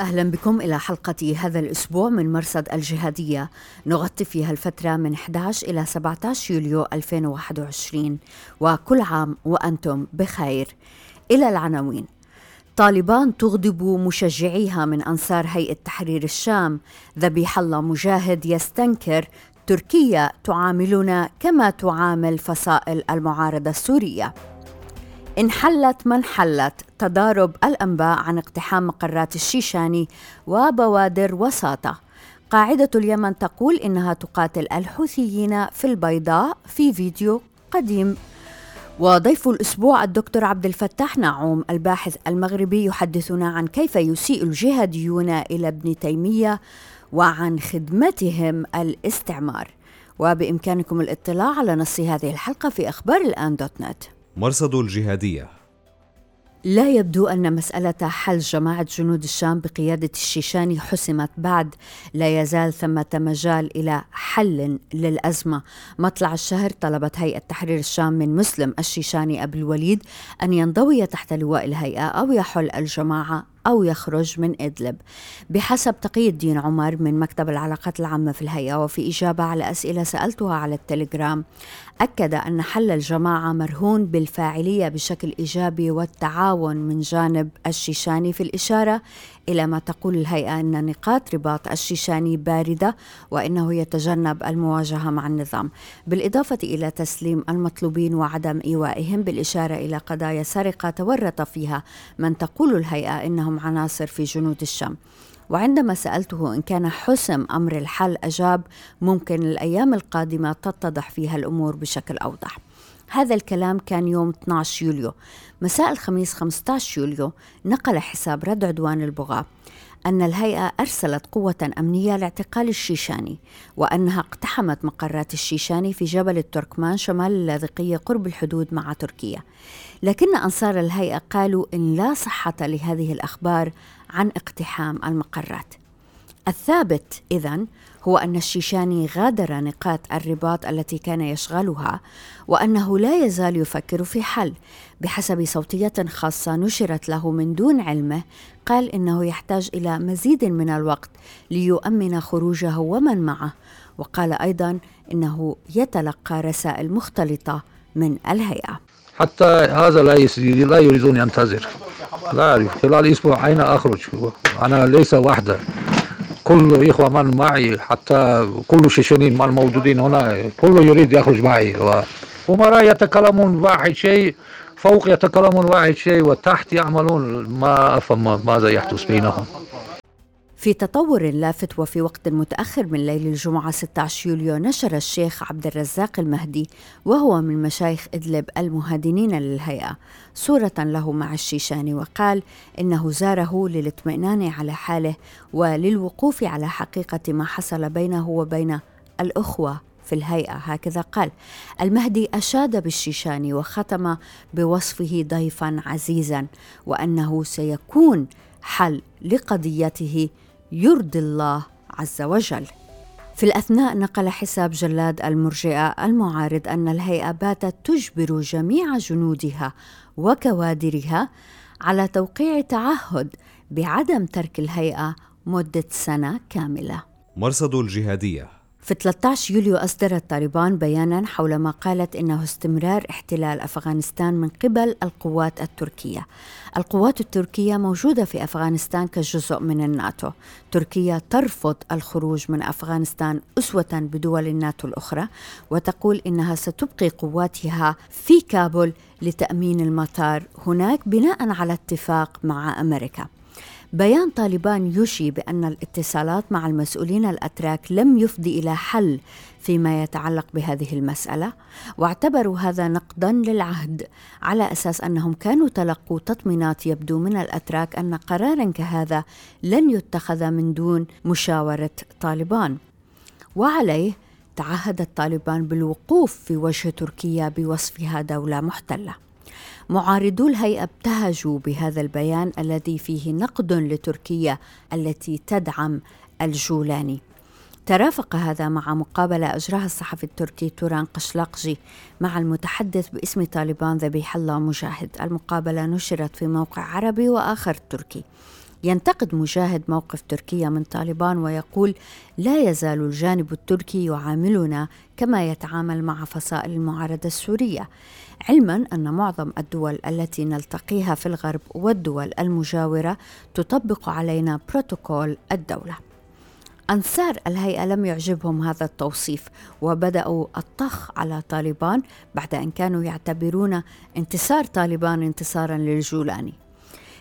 أهلا بكم إلى حلقة هذا الأسبوع من مرصد الجهادية. نغطي فيها الفترة من 11 إلى 17 يوليو 2021 وكل عام وأنتم بخير. إلى العناوين. طالبان تغضب مشجعيها من أنصار هيئة تحرير الشام. ذبيح الله مجاهد يستنكر. تركيا تعاملنا كما تعامل فصائل المعارضة السورية. انحلت من حلت تضارب الأنباء عن اقتحام مقرات الشيشاني وبوادر وساطة. قاعدة اليمن تقول إنها تقاتل الحوثيين في البيضاء في فيديو قديم. وضيف الأسبوع الدكتور عبد الفتاح نعوم الباحث المغربي يحدثنا عن كيف يسيء الجهاديون إلى ابن تيمية وعن خدمتهم الاستعمار. وبإمكانكم الاطلاع على نص هذه الحلقة في أخبار الآن دوت نت. مرصد الجهادية. لا يبدو أن مسألة حل جماعة جنود الشام بقيادة الشيشاني حسمت بعد. لا يزال ثمة مجال إلى حل للأزمة. مطلع الشهر طلبت هيئة تحرير الشام من مسلم الشيشاني أبو الوليد أن ينضوي تحت لواء الهيئة أو يحل الجماعة أو يخرج من إدلب. بحسب تقي الدين عمر من مكتب العلاقات العامة في الهيئة وفي إجابة على أسئلة سألتها على التليجرام. أكد أن حل الجماعة مرهون بالفاعلية بشكل إيجابي والتعاون من جانب الشيشاني في الإشارة إلى ما تقول الهيئة أن نقاط رباط الشيشاني باردة وأنه يتجنب المواجهة مع النظام. بالإضافة إلى تسليم المطلوبين وعدم إيوائهم بالإشارة إلى قضايا سرقة تورط فيها من تقول الهيئة إنهم عناصر في جنود الشام وعندما سألته إن كان حسم أمر الحل أجاب ممكن الأيام القادمة تتضح فيها الأمور بشكل أوضح. هذا الكلام كان يوم 12 يوليو. مساء الخميس 15 يوليو نقل حساب رد عدوان البغاة. أن الهيئة أرسلت قوة أمنية لاعتقال الشيشاني وأنها اقتحمت مقرات الشيشاني في جبل التركمان شمال اللاذقية قرب الحدود مع تركيا. لكن أنصار الهيئة قالوا إن لا صحة لهذه الأخبار عن اقتحام المقرات. الثابت إذن هو أن الشيشاني غادر نقاط الرباط التي كان يشغلها وأنه لا يزال يفكر في حل. بحسب صوتية خاصة نشرت له من دون علمه قال إنه يحتاج إلى مزيد من الوقت ليؤمن خروجه ومن معه. وقال أيضا إنه يتلقى رسائل مختلطة من الهيئة. حتى هذا لا لا يريدون ينتظر. لا أعرف. خلال أسبوعين أخرج؟ أنا ليس وحدة. كل إخوة من معي حتى كل الشيشانيين من الموجودين هنا كله يريد يخرج معي. وأمراء يتكلمون واحد شيء فوق يتكلمون واحد شيء وتحت يعملون ما أفهم ماذا يحدث بينهم. في تطور لافت وفي وقت متأخر من ليل الجمعة 16 يوليو نشر الشيخ عبد الرزاق المهدي وهو من مشايخ إدلب المهادنين للهيئة. صورة له مع الشيشاني وقال إنه زاره للاطمئنان على حاله وللوقوف على حقيقة ما حصل بينه وبين الأخوة في الهيئة هكذا قال. المهدي أشاد بالشيشاني وختم بوصفه ضيفا عزيزا وأنه سيكون حل لقضيته يرضي الله عز وجل. في الأثناء نقل حساب جلاد المرجئة المعارض أن الهيئة باتت تجبر جميع جنودها وكوادرها على توقيع تعهد بعدم ترك الهيئة مدة سنة كاملة. مرصد الجهادية. في 13 يوليو أصدرت طالبان بيانا حول ما قالت إنه استمرار احتلال أفغانستان من قبل القوات التركية. القوات التركية موجودة في أفغانستان كجزء من الناتو. تركيا ترفض الخروج من أفغانستان أسوة بدول الناتو الأخرى وتقول إنها ستبقي قواتها في كابول لتأمين المطار هناك بناء على اتفاق مع أمريكا. بيان طالبان يشي بأن الاتصالات مع المسؤولين الأتراك لم يفضي إلى حل فيما يتعلق بهذه المسألة واعتبروا هذا نقدا للعهد على أساس أنهم كانوا تلقوا تطمينات يبدو من الأتراك أن قرارا كهذا لن يتخذ من دون مشاورة طالبان. وعليه تعهدت طالبان بالوقوف في وجه تركيا بوصفها دولة محتلة. معارضو الهيئة ابتهجوا بهذا البيان الذي فيه نقد لتركيا التي تدعم الجولاني. ترافق هذا مع مقابلة أجراها الصحفي التركي توران قشلاقجي مع المتحدث باسم طالبان ذبيح الله مجاهد. المقابلة نشرت في موقع عربي وآخر تركي. ينتقد مجاهد موقف تركيا من طالبان ويقول لا يزال الجانب التركي يعاملنا كما يتعامل مع فصائل المعارضة السورية علما أن معظم الدول التي نلتقيها في الغرب والدول المجاورة تطبق علينا بروتوكول الدولة. أنصار الهيئة لم يعجبهم هذا التوصيف وبدأوا الطخ على طالبان بعد أن كانوا يعتبرون انتصار طالبان انتصارا للجولاني.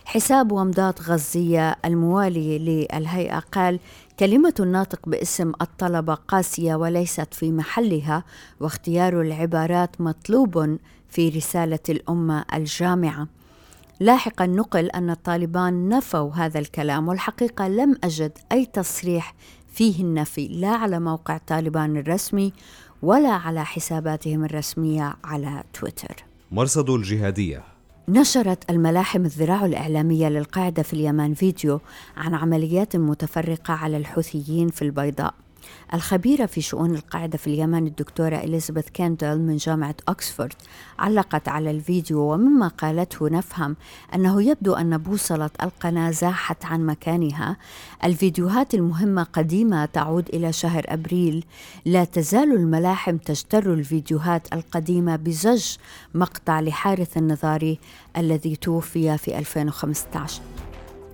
حساب ومضات غزية الموالي للهيئة قال كلمة الناطق باسم الطلبة قاسية وليست في محلها واختيار العبارات مطلوب في رسالة الأمة الجامعة. لاحقا نقل أن الطالبان نفوا هذا الكلام والحقيقة لم أجد أي تصريح فيه النفي لا على موقع طالبان الرسمي ولا على حساباتهم الرسمية على تويتر. مرصد الجهادية. نشرت الملاحم الذراع الإعلامية للقاعدة في اليمن فيديو عن عمليات متفرقة على الحوثيين في البيضاء. الخبيرة في شؤون القاعدة في اليمن الدكتورة إليزابيث كاندل من جامعة أكسفورد علقت على الفيديو ومما قالته نفهم أنه يبدو أن بوصلة القناة زاحت عن مكانها. الفيديوهات المهمة قديمة تعود إلى شهر أبريل. لا تزال الملاحم تجتر الفيديوهات القديمة بزج مقطع لحارث النظاري الذي توفي في 2015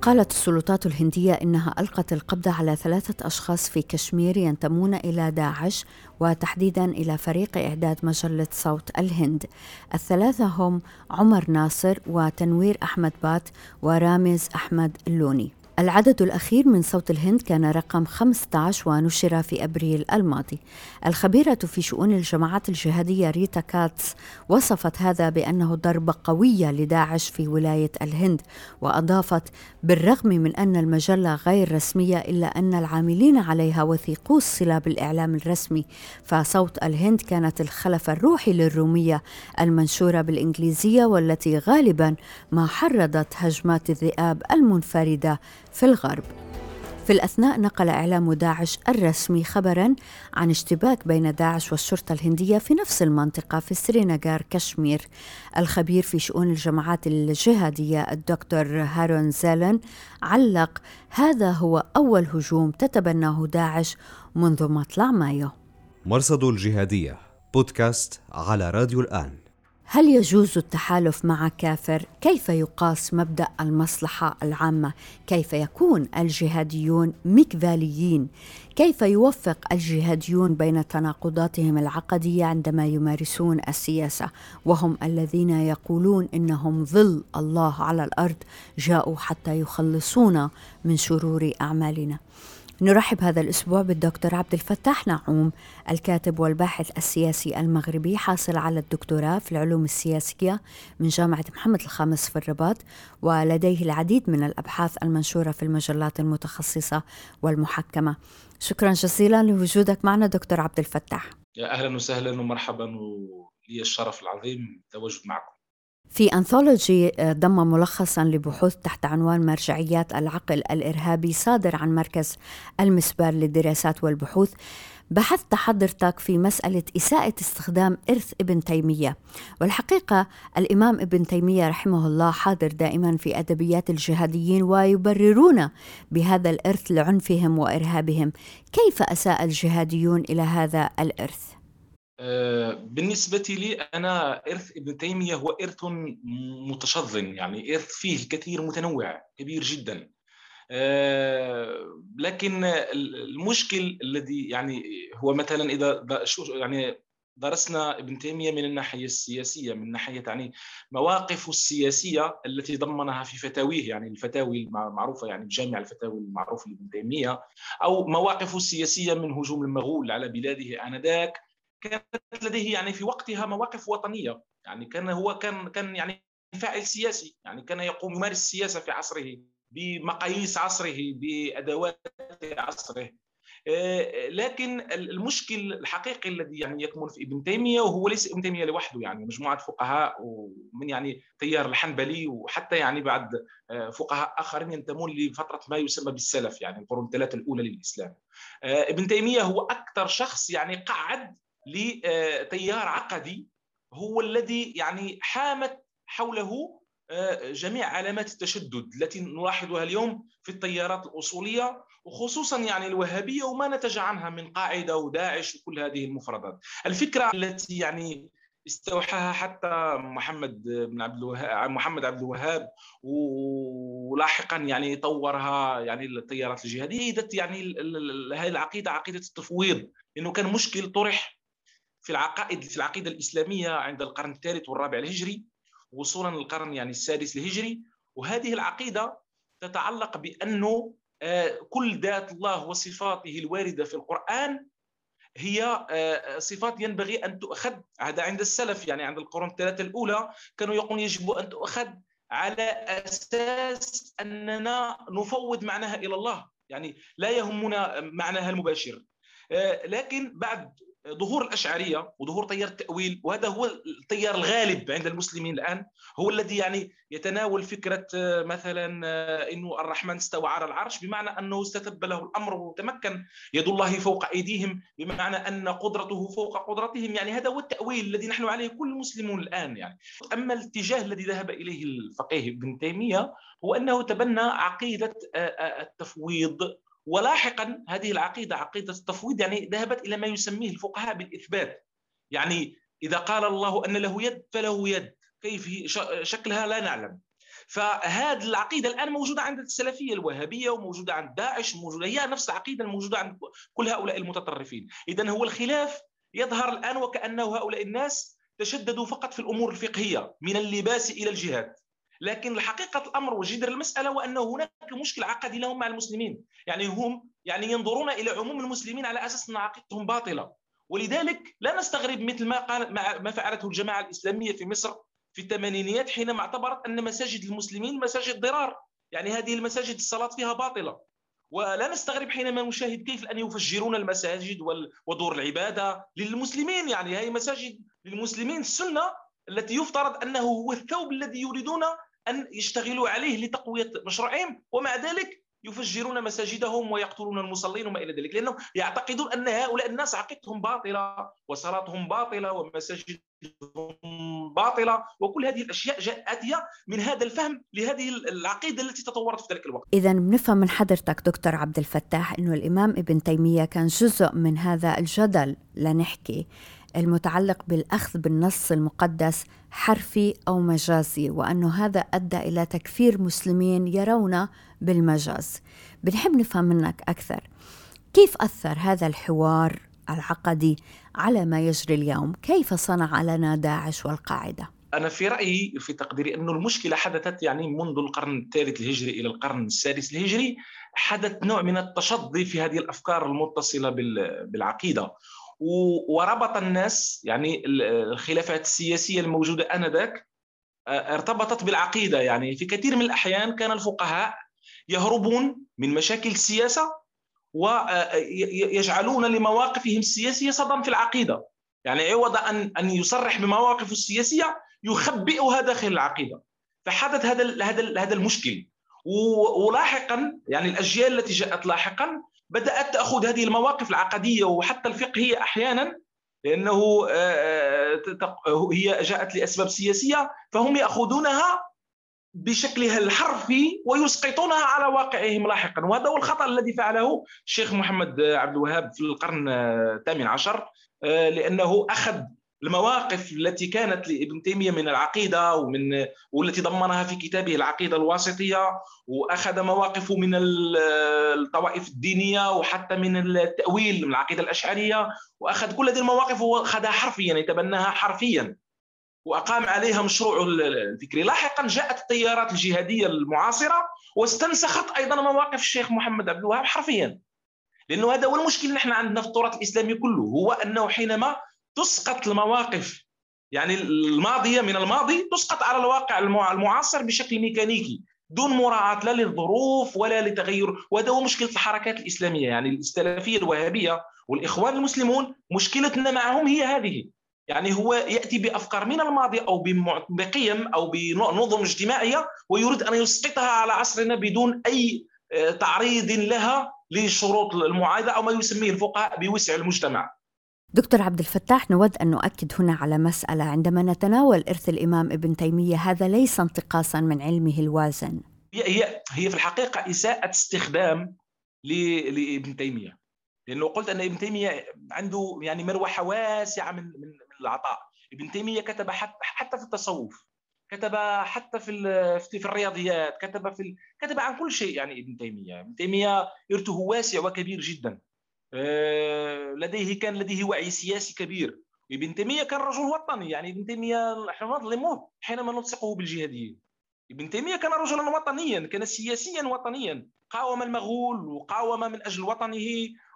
قالت السلطات الهندية إنها ألقت القبض على ثلاثة أشخاص في كشمير ينتمون إلى داعش وتحديدا إلى فريق إعداد مجلة صوت الهند. الثلاثة هم عمر ناصر وتنوير أحمد بات ورامز أحمد اللوني. العدد الأخير من صوت الهند كان رقم 15 ونشر في أبريل الماضي. الخبيرة في شؤون الجماعات الجهادية ريتا كاتس وصفت هذا بأنه ضربة قوية لداعش في ولاية الهند وأضافت بالرغم من أن المجلة غير رسمية إلا أن العاملين عليها وثيقو الصلة بالإعلام الرسمي فصوت الهند كانت الخلف الروحي للرومية المنشورة بالإنجليزية والتي غالبا ما حرضت هجمات الذئاب المنفردة في الغرب. في الأثناء نقل إعلام داعش الرسمي خبرا عن اشتباك بين داعش والشرطة الهندية في نفس المنطقة في سرينغار كشمير. الخبير في شؤون الجماعات الجهادية الدكتور هارون زالن علق هذا هو أول هجوم تتبناه داعش منذ مطلع مايو. مرصد الجهادية بودكاست على راديو الآن. هل يجوز التحالف مع كافر؟ كيف يقاس مبدأ المصلحة العامة؟ كيف يكون الجهاديون مكفاليين؟ كيف يوفق الجهاديون بين تناقضاتهم العقدية عندما يمارسون السياسة؟ وهم الذين يقولون إنهم ظل الله على الأرض جاءوا حتى يخلصونا من شرور أعمالنا. نرحب هذا الأسبوع بالدكتور عبد الفتاح نعوم الكاتب والباحث السياسي المغربي حاصل على الدكتوراه في العلوم السياسية من جامعة محمد الخامس في الرباط ولديه العديد من الأبحاث المنشورة في المجلات المتخصصة والمحكمة. شكرا جزيلا لوجودك معنا دكتور عبد الفتاح. يا أهلا وسهلا ومرحبا ولي الشرف العظيم التواجد معكم. في أنثولوجي آه، ضم ملخصا لبحوث تحت عنوان مرجعيات العقل الإرهابي صادر عن مركز المسبار للدراسات والبحوث. بحثت حضرتك في مسألة إساءة استخدام إرث ابن تيمية. والحقيقة الإمام ابن تيمية رحمه الله حاضر دائما في أدبيات الجهاديين ويبررون بهذا الإرث لعنفهم وإرهابهم. كيف أساء الجهاديون إلى هذا الإرث؟ آه، بالنسبة لي أنا إرث ابن تيمية هو إرث متشظن يعني إرث فيه الكثير متنوع كبير جدا. آه، لكن المشكل الذي يعني هو مثلا إذا يعني درسنا ابن تيمية من الناحية السياسية من ناحية يعني مواقفه السياسية التي ضمنها في فتاويه يعني الفتاوي المعروفة يعني بجامع الفتاوي المعروف لابن تيمية أو مواقفه السياسية من هجوم المغول على بلاده آنذاك. كانت لديه يعني في وقتها مواقف وطنية. يعني كان هو كان كان يعني فاعل سياسي. يعني كان يقوم يمارس السياسة في عصره بمقاييس عصره بأدوات عصره. لكن المشكل الحقيقي الذي يعني يكمن في ابن تيمية وهو ليس ابن تيمية لوحده. يعني مجموعة فقهاء ومن يعني تيار الحنبلي وحتى يعني بعد فقهاء آخرين ينتمون لفترة ما يسمى بالسلف يعني القرون الثلاثة الأولى للإسلام. ابن تيمية هو أكثر شخص يعني قعد لتيار عقدي هو الذي يعني حامت حوله آه، جميع علامات التشدد التي نلاحظها اليوم في التيارات الأصولية وخصوصا يعني الوهابية وما نتج عنها من قاعدة وداعش وكل هذه المفردات. الفكرة التي يعني استوحاها حتى محمد بن عبد الوهاب محمد عبد الوهاب ولاحقا يعني طورها يعني التيارات الجهادية يعني هذه العقيدة عقيدة التفويض انه كان مشكل طرح في العقائد في العقيدة الإسلامية عند القرن الثالث والرابع الهجري وصولا للقرن يعني السادس الهجري. وهذه العقيدة تتعلق بانه آه، كل ذات الله وصفاته الواردة في القرآن هي آه، صفات ينبغي أن تؤخذ. هذا عند السلف يعني عند القرون الثلاثة الأولى كانوا يقولون يجب أن تؤخذ على أساس أننا نفوض معناها إلى الله. يعني لا يهمنا معناها المباشر. آه، لكن بعد ظهور الأشعرية وظهور تيار التأويل وهذا هو التيار الغالب عند المسلمين الآن هو الذي يعني يتناول فكرة آه، مثلا آه، إنه الرحمن استوى على العرش بمعنى أنه استتب له الأمر وتمكن يد الله فوق أيديهم بمعنى أن قدرته فوق قدرتهم. يعني هذا هو التأويل الذي نحن عليه كل المسلمون الآن يعني. أما الاتجاه الذي ذهب إليه الفقيه ابن تيمية هو أنه تبنى عقيدة آه، التفويض ولاحقا هذه العقيدة عقيدة التفويض يعني ذهبت إلى ما يسميه الفقهاء بالإثبات. يعني إذا قال الله أن له يد فله يد. كيف شكلها لا نعلم. فهذه العقيدة الآن موجودة عند السلفية الوهابية وموجودة عند داعش موجوده هي نفس العقيدة الموجودة عند كل هؤلاء المتطرفين. اذا هو الخلاف يظهر الآن وكأنه هؤلاء الناس تشددوا فقط في الأمور الفقهية من اللباس إلى الجهاد. لكن حقيقه الأمر وجذر المسألة هو انه هناك مشكل عقدي لهم مع المسلمين. يعني هم يعني ينظرون إلى عموم المسلمين على أساس أن عقيدتهم باطلة. ولذلك لا نستغرب مثل ما قال ما فعلته الجماعة الإسلامية في مصر في الثمانينيات حينما اعتبرت أن مساجد المسلمين مساجد ضرار. يعني هذه المساجد الصلاة فيها باطلة. ولا نستغرب حينما نشاهد كيف أن يفجرون المساجد ودور العبادة للمسلمين. يعني هي مساجد للمسلمين السنة التي يفترض أنه هو الثوب الذي يريدون أن يشتغلوا عليه لتقوية مشروعهم ومع ذلك يفجرون مساجدهم ويقتلون المصلين وما إلى ذلك. لأنهم يعتقدون أن هؤلاء الناس عقيدتهم باطلة وصلاتهم باطلة ومساجدهم باطلة. وكل هذه الأشياء جاءت من هذا الفهم لهذه العقيدة التي تطورت في ذلك الوقت. اذا بنفهم من حضرتك دكتور عبد الفتاح إنه الإمام ابن تيمية كان جزء من هذا الجدل لنحكي. المتعلق بالأخذ بالنص المقدس حرفي أو مجازي وانه هذا أدى إلى تكفير مسلمين يرون بالمجاز. بنحب نفهم منك أكثر كيف أثر هذا الحوار العقدي على ما يجري اليوم؟ كيف صنع لنا داعش والقاعدة؟ أنا في رأيي في تقديري انه المشكلة حدثت يعني منذ القرن الثالث الهجري إلى القرن السادس الهجري حدث نوع من التشظي في هذه الأفكار المتصلة بالعقيدة وربط الناس يعني الخلافات السياسية الموجودة آنذاك آه، ارتبطت بالعقيدة. يعني في كثير من الأحيان كان الفقهاء يهربون من مشاكل السياسة ويجعلون لمواقفهم السياسية صدى في العقيدة. يعني عوض أن أن يصرح بمواقفه السياسية يخبئها داخل العقيدة. فحدث هذا هذا هذا المشكل. ولاحقا يعني الأجيال التي جاءت لاحقا بدأت تأخذ هذه المواقف العقدية وحتى الفقهيه أحيانا لأنه آه، آه، هي جاءت لأسباب سياسية فهم يأخذونها بشكلها الحرفي ويسقطونها على واقعهم لاحقا. وهذا هو الخطأ الذي فعله الشيخ محمد عبد الوهاب في القرن الثامن عشر آه، لأنه أخذ المواقف التي كانت لابن تيمية من العقيدة ومن والتي ضمنها في كتابه العقيدة الواسطية وأخذ مواقفه من الطوائف الدينية وحتى من التأويل من العقيدة الأشعرية وأخذ كل هذه المواقف وأخذها حرفيا يتبناها حرفيا. وأقام عليها مشروعه الفكري. لاحقا جاءت التيارات الجهادية المعاصرة واستنسخت أيضا مواقف الشيخ محمد عبد الوهاب حرفيا. لأنه هذا هو المشكل نحن عندنا في التراث الإسلامي كله هو أنه حينما تسقط المواقف. يعني الماضية من الماضي تسقط على الواقع المعاصر بشكل ميكانيكي دون مراعاة لا للظروف ولا لتغير وهذا هو مشكلة الحركات الإسلامية. يعني السلفيه الوهابية والإخوان المسلمون مشكلتنا معهم هي هذه. يعني هو يأتي بأفكار من الماضي أو بقيم أو بنظم اجتماعية ويريد أن يسقطها على عصرنا بدون أي آه، تعريض لها لشروط المعاهده أو ما يسميه الفقهاء بوسع المجتمع. دكتور عبد الفتاح نود أن نؤكد هنا على مسألة. عندما نتناول إرث الإمام ابن تيمية هذا ليس انتقاصا من علمه الوازن. هي هي هي في الحقيقة إساءة استخدام لابن تيمية. لأنه قلت أن ابن تيمية عنده يعني مروحة واسعة من من العطاء. ابن تيمية كتب حتى حتى في التصوف كتب حتى في في الرياضيات كتب في كتب عن كل شيء يعني ابن تيمية. ابن تيمية إرثه واسع وكبير جدا. لديه كان لديه وعي سياسي كبير. ابن تيمية كان رجل وطني يعني ابن تيمية إحنا نظلموه حينما نلصقه بالجهاديين ابن تيمية كان رجلا وطنيا كان سياسيا وطنيا. قاوم المغول وقاوم من أجل وطنه.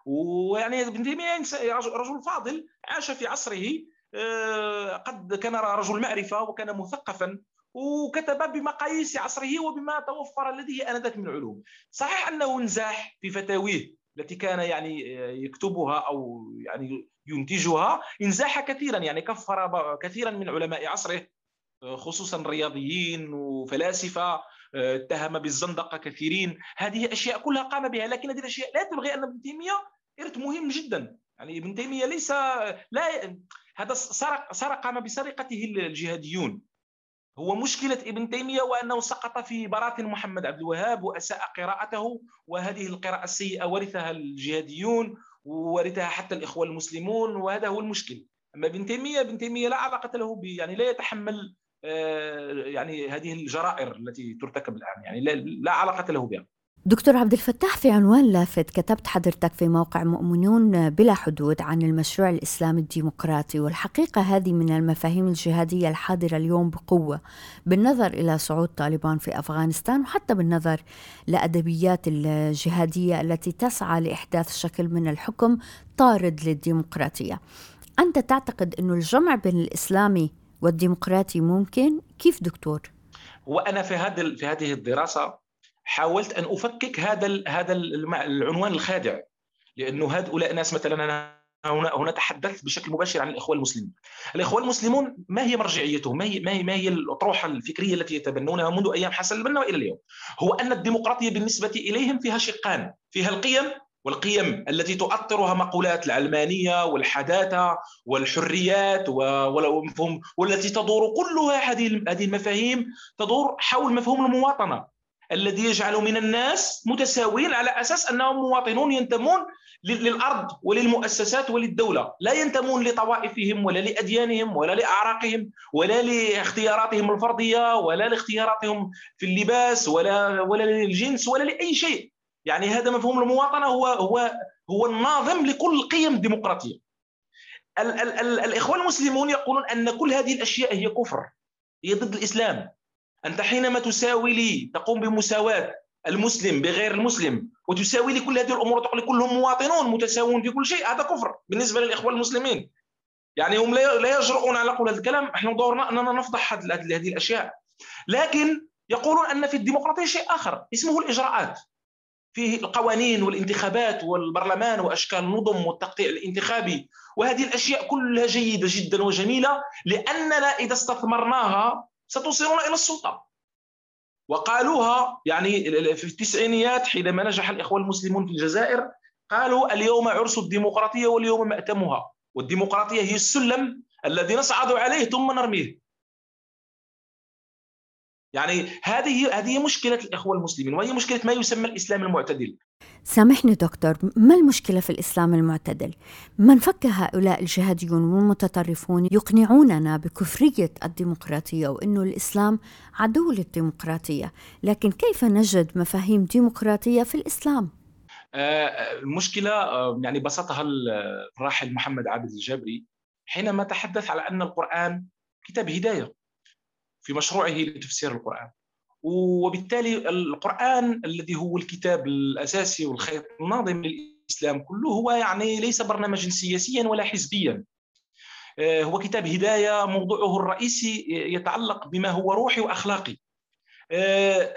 ويعني ابن تيمية رجل فاضل عاش في عصره. آه، قد كان رجل معرفة وكان مثقفا. وكتب بمقاييس عصره وبما توفر لديه آنذاك من علوم. صحيح أنه نزاح في فتاويه. التي كان يعني يكتبها أو يعني ينتجها إنزاح كثيرا يعني كفر كثيرا من علماء عصره خصوصا رياضيين وفلاسفة اتهم بالزندقة كثيرين. هذه أشياء كلها قام بها لكن هذه الأشياء لا تلغي أن ابن تيمية ارث مهم جدا. يعني ابن تيمية ليس لا هذا سرق سرق قام بسرقته الجهاديون. هو مشكلة ابن تيمية وأنه سقط في براثن محمد عبد الوهاب وأساء قراءته وهذه القراءة السيئة ورثها الجهاديون وورثها حتى الإخوة المسلمون وهذا هو المشكل. أما ابن تيمية ابن تيمية لا علاقة له يعني لا يتحمل آه، يعني هذه الجرائر التي ترتكب الآن يعني لا علاقة له بها. دكتور عبد الفتاح في عنوان لافت كتبت حضرتك في موقع مؤمنون بلا حدود عن المشروع الإسلامي الديمقراطي والحقيقة هذه من المفاهيم الجهادية الحاضرة اليوم بقوة بالنظر إلى صعود طالبان في أفغانستان وحتى بالنظر لأدبيات الجهادية التي تسعى لإحداث شكل من الحكم طارد للديمقراطية. أنت تعتقد انه الجمع بين الإسلامي والديمقراطي ممكن؟ كيف دكتور؟ وأنا في هذا في هذه الدراسة حاولت أن أفكك هذا هذا العنوان الخادع لأنه هؤلاء الناس مثلا أنا هنا هنا تحدثت بشكل مباشر عن الاخوان المسلمين. الاخوان المسلمون ما هي مرجعيتهم؟ ما هي ما هي, الأطروحة الفكرية التي يتبنونها منذ أيام حسن البنا وإلى اليوم؟ هو أن الديمقراطية بالنسبة إليهم فيها شقان، فيها القيم والقيم التي تؤطرها مقولات العلمانيه والحداثة والحريات والتي تدور كلها هذه هذه المفاهيم تدور حول مفهوم المواطنة الذي يجعل من الناس متساويين على أساس أنهم مواطنون ينتمون للأرض وللمؤسسات وللدولة، لا ينتمون لطوائفهم ولا لأديانهم ولا لأعراقهم ولا لاختياراتهم الفردية ولا لاختياراتهم في اللباس ولا ولا للجنس ولا لأي شيء. يعني هذا مفهوم المواطنة هو هو هو الناظم لكل القيم الديمقراطيه. ال ال ال الاخوان المسلمون يقولون أن كل هذه الأشياء هي كفر هي ضد الإسلام أنت حينما تساوي لي تقوم بمساواة المسلم بغير المسلم وتساوي لي كل هذه الأمور وتقول لي كلهم مواطنون متساوون في كل شيء هذا كفر بالنسبة للاخوان المسلمين. يعني هم لا يجرؤون على قول هذا الكلام إحنا دورنا أننا نفضح هذه الأشياء. لكن يقولون أن في الديمقراطية شيء آخر اسمه الإجراءات. فيه القوانين والانتخابات والبرلمان وأشكال النظم والتقطيع الانتخابي. وهذه الأشياء كلها جيدة جدا وجميلة لأننا إذا استثمرناها ستصيرون إلى السلطة. وقالوها يعني في التسعينيات حينما نجح الإخوان المسلمون في الجزائر قالوا اليوم عرس الديمقراطية واليوم مأتمها. والديمقراطية هي السلم الذي نصعد عليه ثم نرميه. يعني هذه هذه مشكلة الإخوة المسلمين وهي مشكلة ما يسمى الإسلام المعتدل سامحني دكتور ما المشكلة في الإسلام المعتدل؟ من فك هؤلاء الجهاديون والمتطرفون يقنعوننا بكفرية الديمقراطية وأنه الإسلام عدو للديمقراطية لكن كيف نجد مفاهيم ديمقراطية في الإسلام؟ آه، المشكلة آه، يعني بسطها الراحل محمد عابد الجابري حينما تحدث على أن القرآن كتاب هداية في مشروعه لتفسير القرآن. وبالتالي القرآن الذي هو الكتاب الأساسي والخيط الناظم للإسلام كله هو يعني ليس برنامجا سياسيا ولا حزبيا. آه، هو كتاب هداية موضوعه الرئيسي يتعلق بما هو روحي وأخلاقي. آه،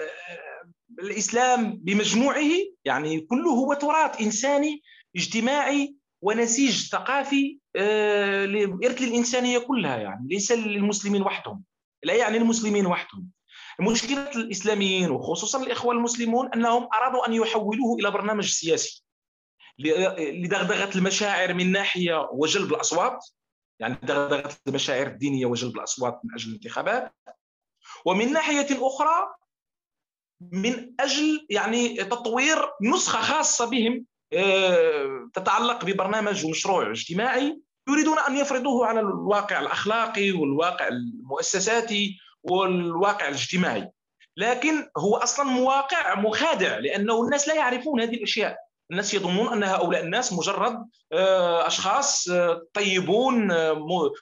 الإسلام بمجموعه يعني كله هو تراث إنساني اجتماعي ونسيج ثقافي آه، لإرث الإنسانية كلها يعني ليس للمسلمين وحدهم. لا يعني المسلمين وحدهم. مشكلة الإسلاميين وخصوصا الإخوة المسلمون أنهم أرادوا أن يحولوه إلى برنامج سياسي لدغدغة المشاعر من ناحية وجلب الأصوات يعني دغدغة المشاعر الدينية وجلب الأصوات من أجل الانتخابات ومن ناحية أخرى من أجل يعني تطوير نسخة خاصة بهم آه، تتعلق ببرنامج ومشروع اجتماعي يريدون أن يفرضوه على الواقع الأخلاقي والواقع المؤسساتي والواقع الاجتماعي. لكن هو أصلا مواقع مخادع لأنه الناس لا يعرفون هذه الأشياء. الناس يظنون أن هؤلاء الناس مجرد آه، أشخاص آه، طيبون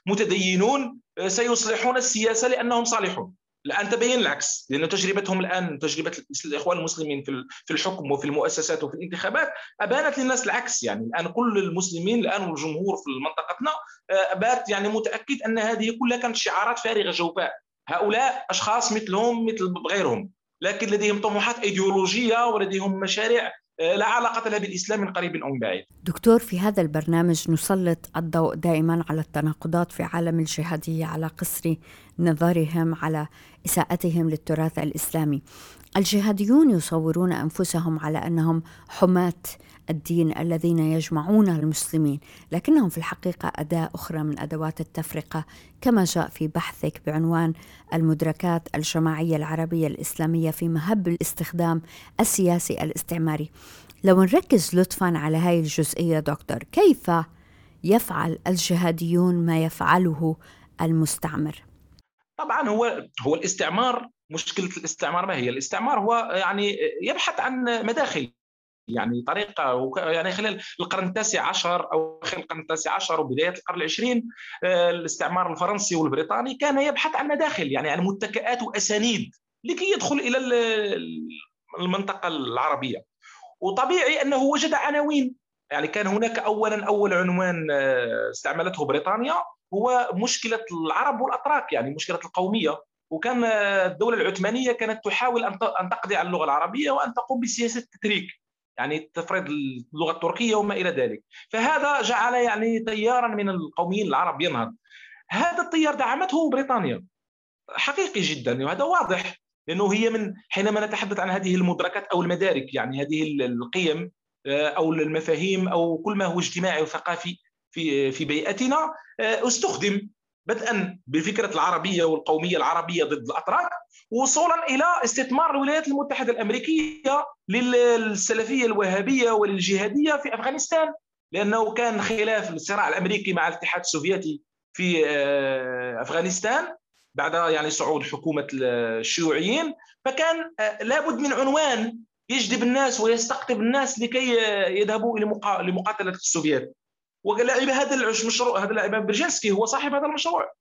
متدينون سيصلحون السياسة لأنهم صالحون. الان تبين العكس لأن تجربتهم الآن تجربة الإخوان المسلمين في الحكم وفي المؤسسات وفي الانتخابات أبانت للناس العكس. يعني الآن كل المسلمين الآن والجمهور في منطقتنا آه، بات يعني متأكد أن هذه كلها كانت شعارات فارغة جوفاء. هؤلاء أشخاص مثلهم مثل غيرهم. لكن لديهم طموحات إيديولوجية ولديهم مشاريع لا علاقة لها بالإسلام من قريب أو من بعيد. دكتور في هذا البرنامج نسلط الضوء دائما على التناقضات في عالم الجهادية على قصر نظرهم على إساءتهم للتراث الإسلامي. الجهاديون يصورون أنفسهم على أنهم حماة الدين الذين يجمعون المسلمين لكنهم في الحقيقة أداة أخرى من أدوات التفرقة كما جاء في بحثك بعنوان المدركات الجماعية العربية الإسلامية في مهب الاستخدام السياسي الاستعماري. لو نركز لطفا على هاي الجزئية دكتور كيف يفعل الجهاديون ما يفعله المستعمر؟ طبعا هو هو الاستعمار مشكلة الاستعمار ما هي؟ الاستعمار هو يعني يبحث عن مداخل. يعني طريقة يعني خلال القرن التاسع عشر أو خلال القرن التاسع عشر وبداية القرن العشرين آه، الاستعمار الفرنسي والبريطاني كان يبحث عن مداخل يعني عن متكئات وأسانيد لكي يدخل إلى المنطقة العربية. وطبيعي أنه وجد عناوين. يعني كان هناك اولا أول عنوان آه، استعملته بريطانيا هو مشكلة العرب والأتراك يعني مشكلة القومية. وكان الدولة العثمانية كانت تحاول أن تقضي على اللغة العربية وأن تقوم بسياسة التتريك. يعني تفرض اللغة التركية وما إلى ذلك. فهذا جعل يعني تيارا من القوميين العرب ينهض. هذا التيار دعمته بريطانيا. حقيقي جدا وهذا واضح لأنه هي من حينما نتحدث عن هذه المدركات أو المدارك يعني هذه القيم آه، أو المفاهيم أو كل ما هو اجتماعي وثقافي في في بيئتنا آه، استخدم بدءا بفكرة العربية والقومية العربية ضد الأتراك وصولا إلى استثمار الولايات المتحدة الأمريكية للسلفية الوهابية وللجهاديه في أفغانستان لأنه كان خلاف الصراع الأمريكي مع الاتحاد السوفيتي في آه، أفغانستان بعد يعني صعود حكومة الشيوعيين. فكان آه، لابد من عنوان يجذب الناس ويستقطب الناس لكي يذهبوا إلى لمقاتلة السوفيات ولعب هذا المشروع هذا لاعب برجينسكي هو صاحب هذا المشروع.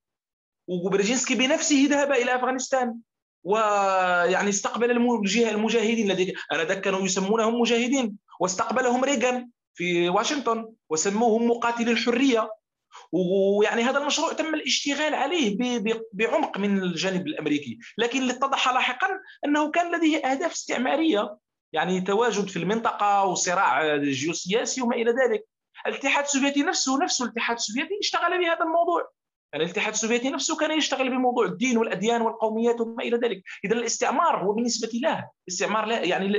وبرجينسكي بنفسه ذهب إلى أفغانستان. ويعني استقبل المجاهدين الذين آنذاك كانوا يسمونهم مجاهدين. واستقبلهم ريغان في واشنطن وسموهم مقاتلي الحرية. ويعني هذا المشروع تم الاشتغال عليه بعمق من الجانب الأمريكي. لكن اللي اتضح لاحقا أنه كان لديه أهداف استعمارية يعني تواجد في المنطقة وصراع جيوسياسي وما إلى ذلك. الاتحاد السوفيتي نفسه نفسه الاتحاد السوفيتي اشتغل بهذا الموضوع. يعني الاتحاد السوفيتي نفسه كان يشتغل بموضوع الدين والأديان والقوميات وما إلى ذلك. إذا الاستعمار هو بالنسبة له. استعمار لا يعني لا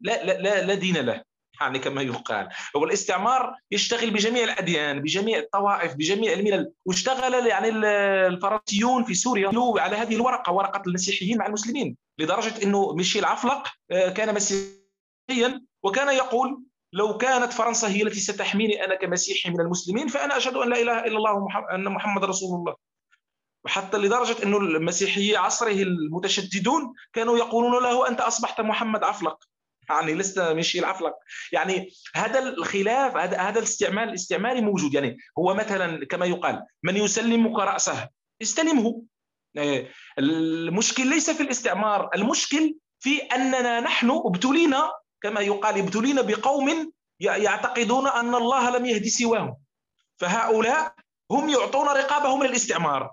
لا لا, لا, دين له. يعني كما يقال. هو الاستعمار يشتغل بجميع الأديان بجميع الطوائف بجميع الملل. واشتغل يعني الفرنسيون في سوريا على هذه الورقة ورقة المسيحيين مع المسلمين لدرجة إنه ميشيل عفلق آه، كان مسيحيا وكان يقول لو كانت فرنسا هي التي ستحميني أنا كمسيحي من المسلمين فأنا أشهد أن لا إله إلا الله وان محمد رسول الله. وحتى لدرجة أنه المسيحيي عصره المتشددون كانوا يقولون له أنت أصبحت محمد عفلق يعني لست مشي العفلق يعني هذا الخلاف هذا هذا الاستعمال الاستعماري موجود. يعني هو مثلا كما يقال من يسلمك رأسه استلمه. إيه، المشكل ليس في الاستعمار المشكل في أننا نحن ابتلينا كما يقال ابتلينا بقوم يعتقدون أن الله لم يهدي سواهم. فهؤلاء هم يعطون رقابهم للاستعمار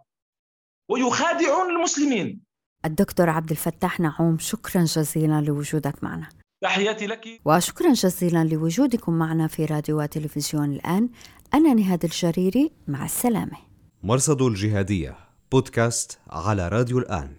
ويخادعون المسلمين. الدكتور عبد الفتاح نعوم شكرا جزيلا لوجودك معنا. تحياتي لك. وشكرا جزيلا لوجودكم معنا في راديو وتلفزيون الآن. أنا نهاد الجريري مع السلامة. مرصد الجهادية بودكاست على راديو الآن.